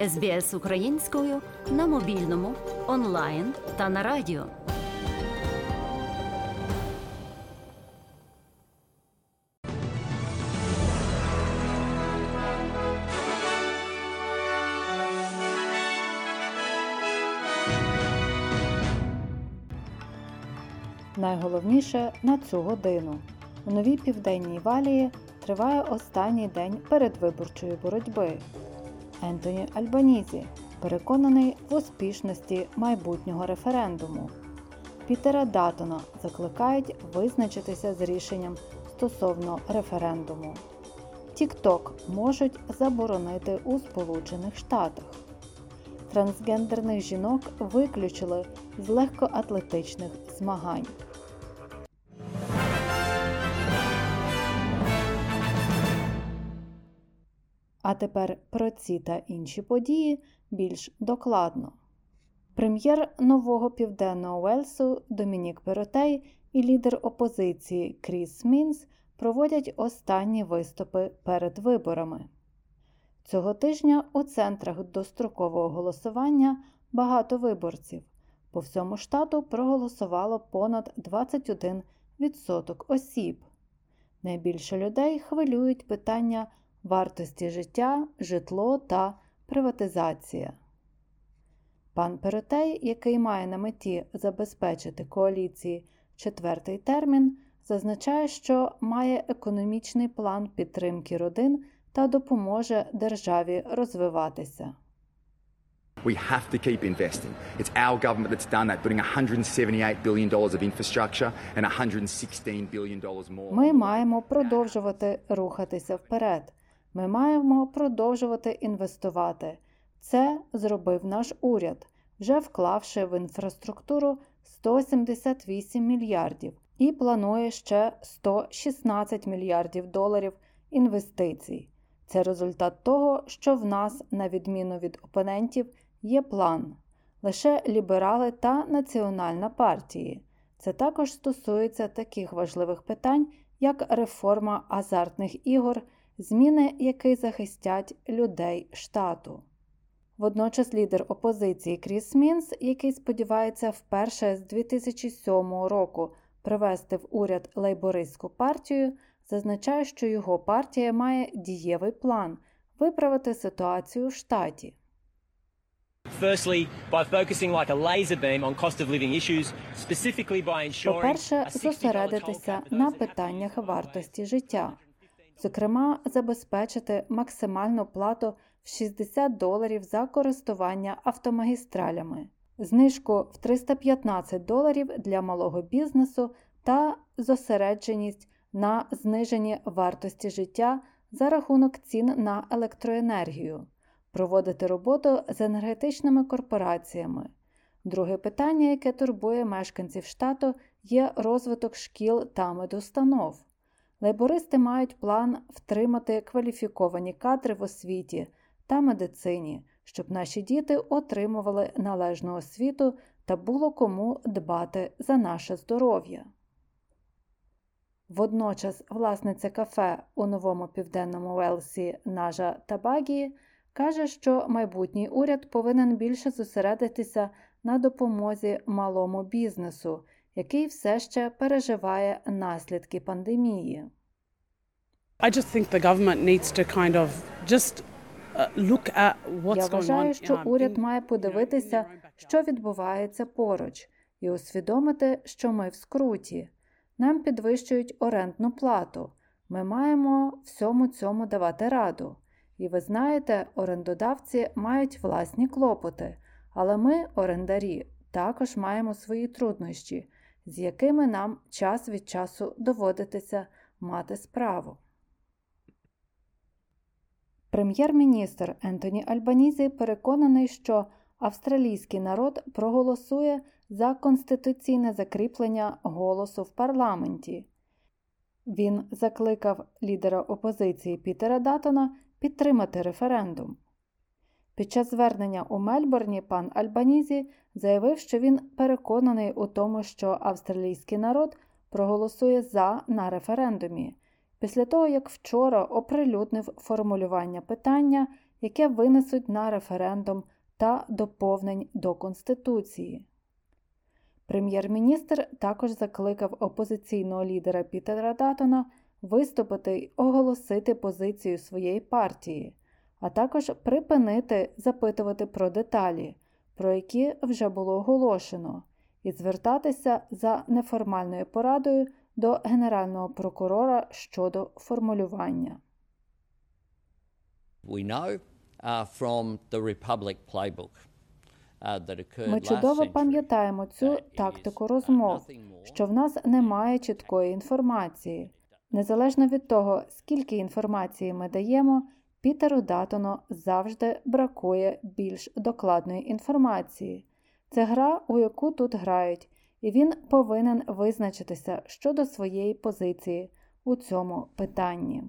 СБС українською на мобільному, онлайн та на радіо. Найголовніше на цю годину. У новій південній валії триває останній день передвиборчої боротьби. Ентоні Альбанізі переконаний в успішності майбутнього референдуму. Пітера Датона закликають визначитися з рішенням стосовно референдуму. Тікток можуть заборонити у Сполучених Штатах. Трансгендерних жінок виключили з легкоатлетичних змагань. Тепер про ці та інші події більш докладно. Прем'єр нового південного Уельсу Домінік Перотей і лідер опозиції Кріс Мінс проводять останні виступи перед виборами. Цього тижня у центрах дострокового голосування багато виборців. По всьому штату проголосувало понад 21% осіб. Найбільше людей хвилюють питання вартості життя, житло та приватизація. Пан Перотей, який має на меті забезпечити коаліції четвертий термін, зазначає, що має економічний план підтримки родин та допоможе державі розвиватися. We have to keep investing. It's our government that's done that, putting $178 billion of infrastructure and $116 billion more. Ми маємо продовжувати рухатися вперед. Ми маємо продовжувати інвестувати. Це зробив наш уряд, вже вклавши в інфраструктуру 178 мільярдів і планує ще 116 мільярдів доларів інвестицій. Це результат того, що в нас, на відміну від опонентів, є план. Лише ліберали та Національна партії. Це також стосується таких важливих питань, як реформа азартних ігор, зміни, які захистять людей штату. Водночас лідер опозиції Кріс Мінс, який сподівається вперше з 2007 року привести в уряд лейбористську партію, зазначає, що його партія має дієвий план виправити ситуацію в штаті. По-перше, зосередитися на питаннях вартості життя, зокрема, забезпечити максимальну плату в 60 доларів за користування автомагістралями, знижку в 315 доларів для малого бізнесу та зосередженість на зниженні вартості життя за рахунок цін на електроенергію, проводити роботу з енергетичними корпораціями. Друге питання, яке турбує мешканців штату, є розвиток шкіл та медустанов. Лейбористи мають план втримати кваліфіковані кадри в освіті та медицині, щоб наші діти отримували належну освіту та було кому дбати за наше здоров'я. Водночас власниця кафе у новому південному Велсі Нажа Табагі каже, що майбутній уряд повинен більше зосередитися на допомозі малому бізнесу, який все ще переживає наслідки пандемії. I just think the government needs to kind of just uh, look at what's Я вважаю, що уряд має подивитися, що відбувається поруч, і усвідомити, що ми в скруті. Нам підвищують орендну плату. Ми маємо всьому цьому давати раду. І ви знаєте, орендодавці мають власні клопоти, але ми, орендарі, також маємо свої труднощі, з якими нам час від часу доводиться мати справу. Прем'єр-міністр Ентоні Альбанізі переконаний, що австралійський народ проголосує за конституційне закріплення голосу в парламенті. Він закликав лідера опозиції Пітера Датона підтримати референдум. Під час звернення у Мельбурні пан Альбанізі заявив, що він переконаний у тому, що австралійський народ проголосує за на референдумі, після того як вчора оприлюднив формулювання питання, яке винесуть на референдум та доповнень до Конституції. Прем'єр-міністр також закликав опозиційного лідера Пітера Датона виступити й оголосити позицію своєї партії, а також припинити запитувати про деталі, про які вже було оголошено, і звертатися за неформальною порадою до Генерального прокурора щодо формулювання. We know uh, from the Republic playbook uh, Ми чудово пам'ятаємо цю тактику розмов, що в нас немає чіткої інформації. Незалежно від того, скільки інформації ми даємо, Пітеру Датону завжди бракує більш докладної інформації. Це гра, у яку тут грають, і він повинен визначитися щодо своєї позиції у цьому питанні.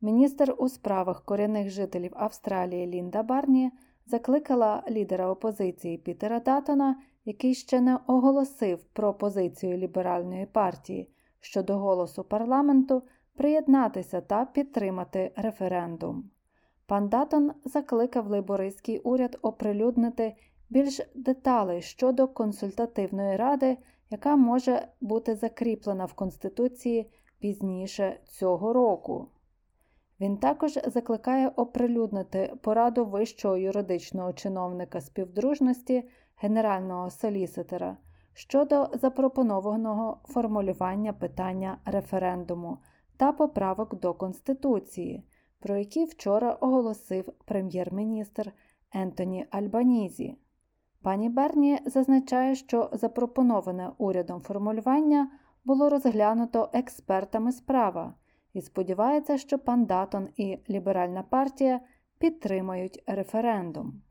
Міністр у справах корінних жителів Австралії Лінда Барні закликала лідера опозиції Пітера Датона, який ще не оголосив про позицію ліберальної партії щодо голосу парламенту, приєднатися та підтримати референдум. Пан Датон закликав лейбористський уряд оприлюднити більш деталей щодо консультативної ради, яка може бути закріплена в Конституції пізніше цього року. Він також закликає оприлюднити пораду вищого юридичного чиновника співдружності генерального соліситера щодо запропонованого формулювання питання референдуму та поправок до Конституції, про які вчора оголосив прем'єр-міністр Ентоні Альбанізі. Пані Берні зазначає, що запропоноване урядом формулювання було розглянуто експертами справа і сподівається, що пан Датон і Ліберальна партія підтримають референдум.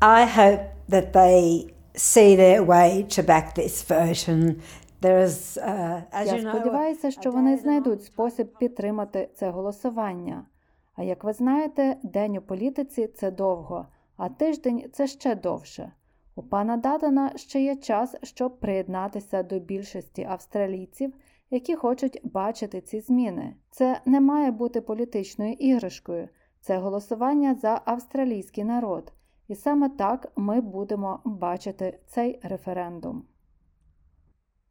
I hope that they see their way to back this version. Uh, Я сподіваюся, що вони знайдуть спосіб підтримати це голосування. А як ви знаєте, день у політиці це довго, а тиждень це ще довше. У пана Датона ще є час, щоб приєднатися до більшості австралійців, які хочуть бачити ці зміни. Це не має бути політичною іграшкою, це голосування за австралійський народ. І саме так ми будемо бачити цей референдум.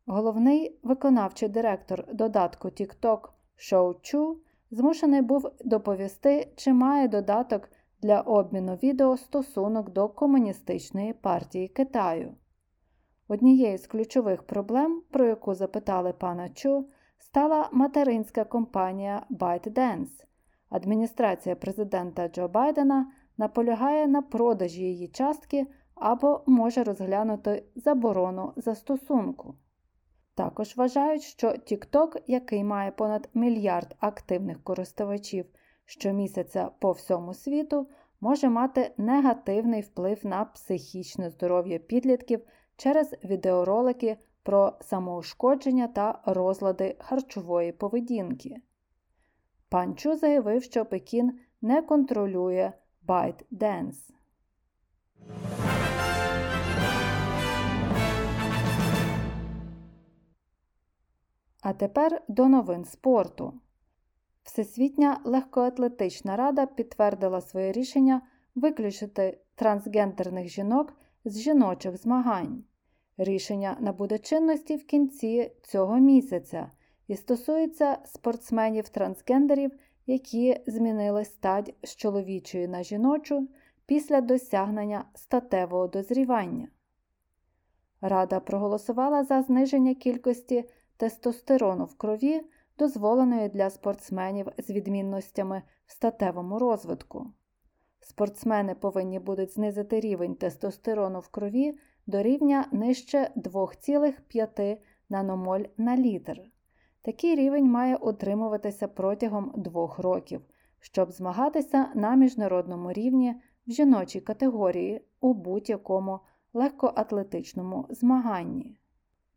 Головний виконавчий директор додатку TikTok Шоу Чу змушений був доповісти, чи має додаток для обміну відео стосунок до Комуністичної партії Китаю. Однією з ключових проблем, про яку запитали пана Чу, стала материнська компанія ByteDance. Адміністрація президента Джо Байдена наполягає на продажі її частки або може розглянути заборону застосунку. Також вважають, що TikTok, який має понад мільярд активних користувачів щомісяця по всьому світу, може мати негативний вплив на психічне здоров'я підлітків через відеоролики про самоушкодження та розлади харчової поведінки. Пан Чу заявив, що Пекін не контролює ByteDance. А тепер до новин спорту. Всесвітня легкоатлетична рада підтвердила своє рішення виключити трансгендерних жінок з жіночих змагань. Рішення набуде чинності в кінці цього місяця і стосується спортсменів-трансгендерів, які змінили стать з чоловічої на жіночу після досягнення статевого дозрівання. Рада проголосувала за зниження кількості тестостерону в крові, дозволеної для спортсменів з відмінностями в статевому розвитку. Спортсмени повинні будуть знизити рівень тестостерону в крові до рівня нижче 2,5 наномоль на літр. Такий рівень має утримуватися протягом двох років, щоб змагатися на міжнародному рівні в жіночій категорії у будь-якому легкоатлетичному змаганні.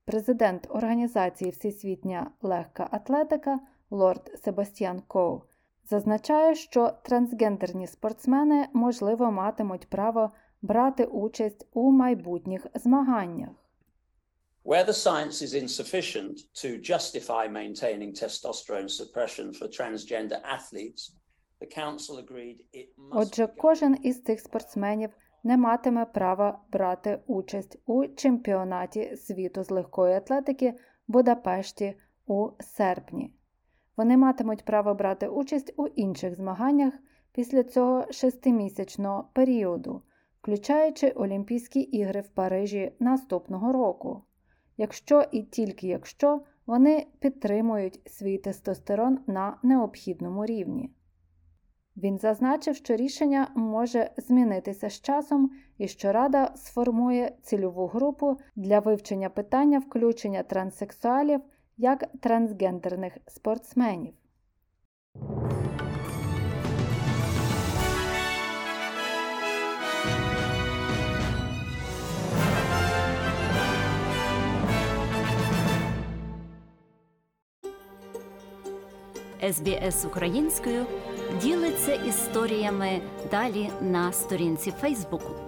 Президент організації Всесвітня легка атлетика лорд Себастьян Коу зазначає, що трансгендерні спортсмени можливо матимуть право брати участь у майбутніх змаганнях. Where the science is insufficient to justify maintaining testosterone suppression for transgender athletes, the council agreed it must Отже, кожен із цих спортсменів не матиме права брати участь у чемпіонаті світу з легкої атлетики в Будапешті у серпні. Вони матимуть право брати участь у інших змаганнях після цього шестимісячного періоду, включаючи Олімпійські ігри в Парижі наступного року, якщо і тільки якщо вони підтримують свій тестостерон на необхідному рівні. Він зазначив, що рішення може змінитися з часом і що Рада сформує цільову групу для вивчення питання включення транссексуалів як трансгендерних спортсменів. СБС українською ділиться історіями далі на сторінці Фейсбуку.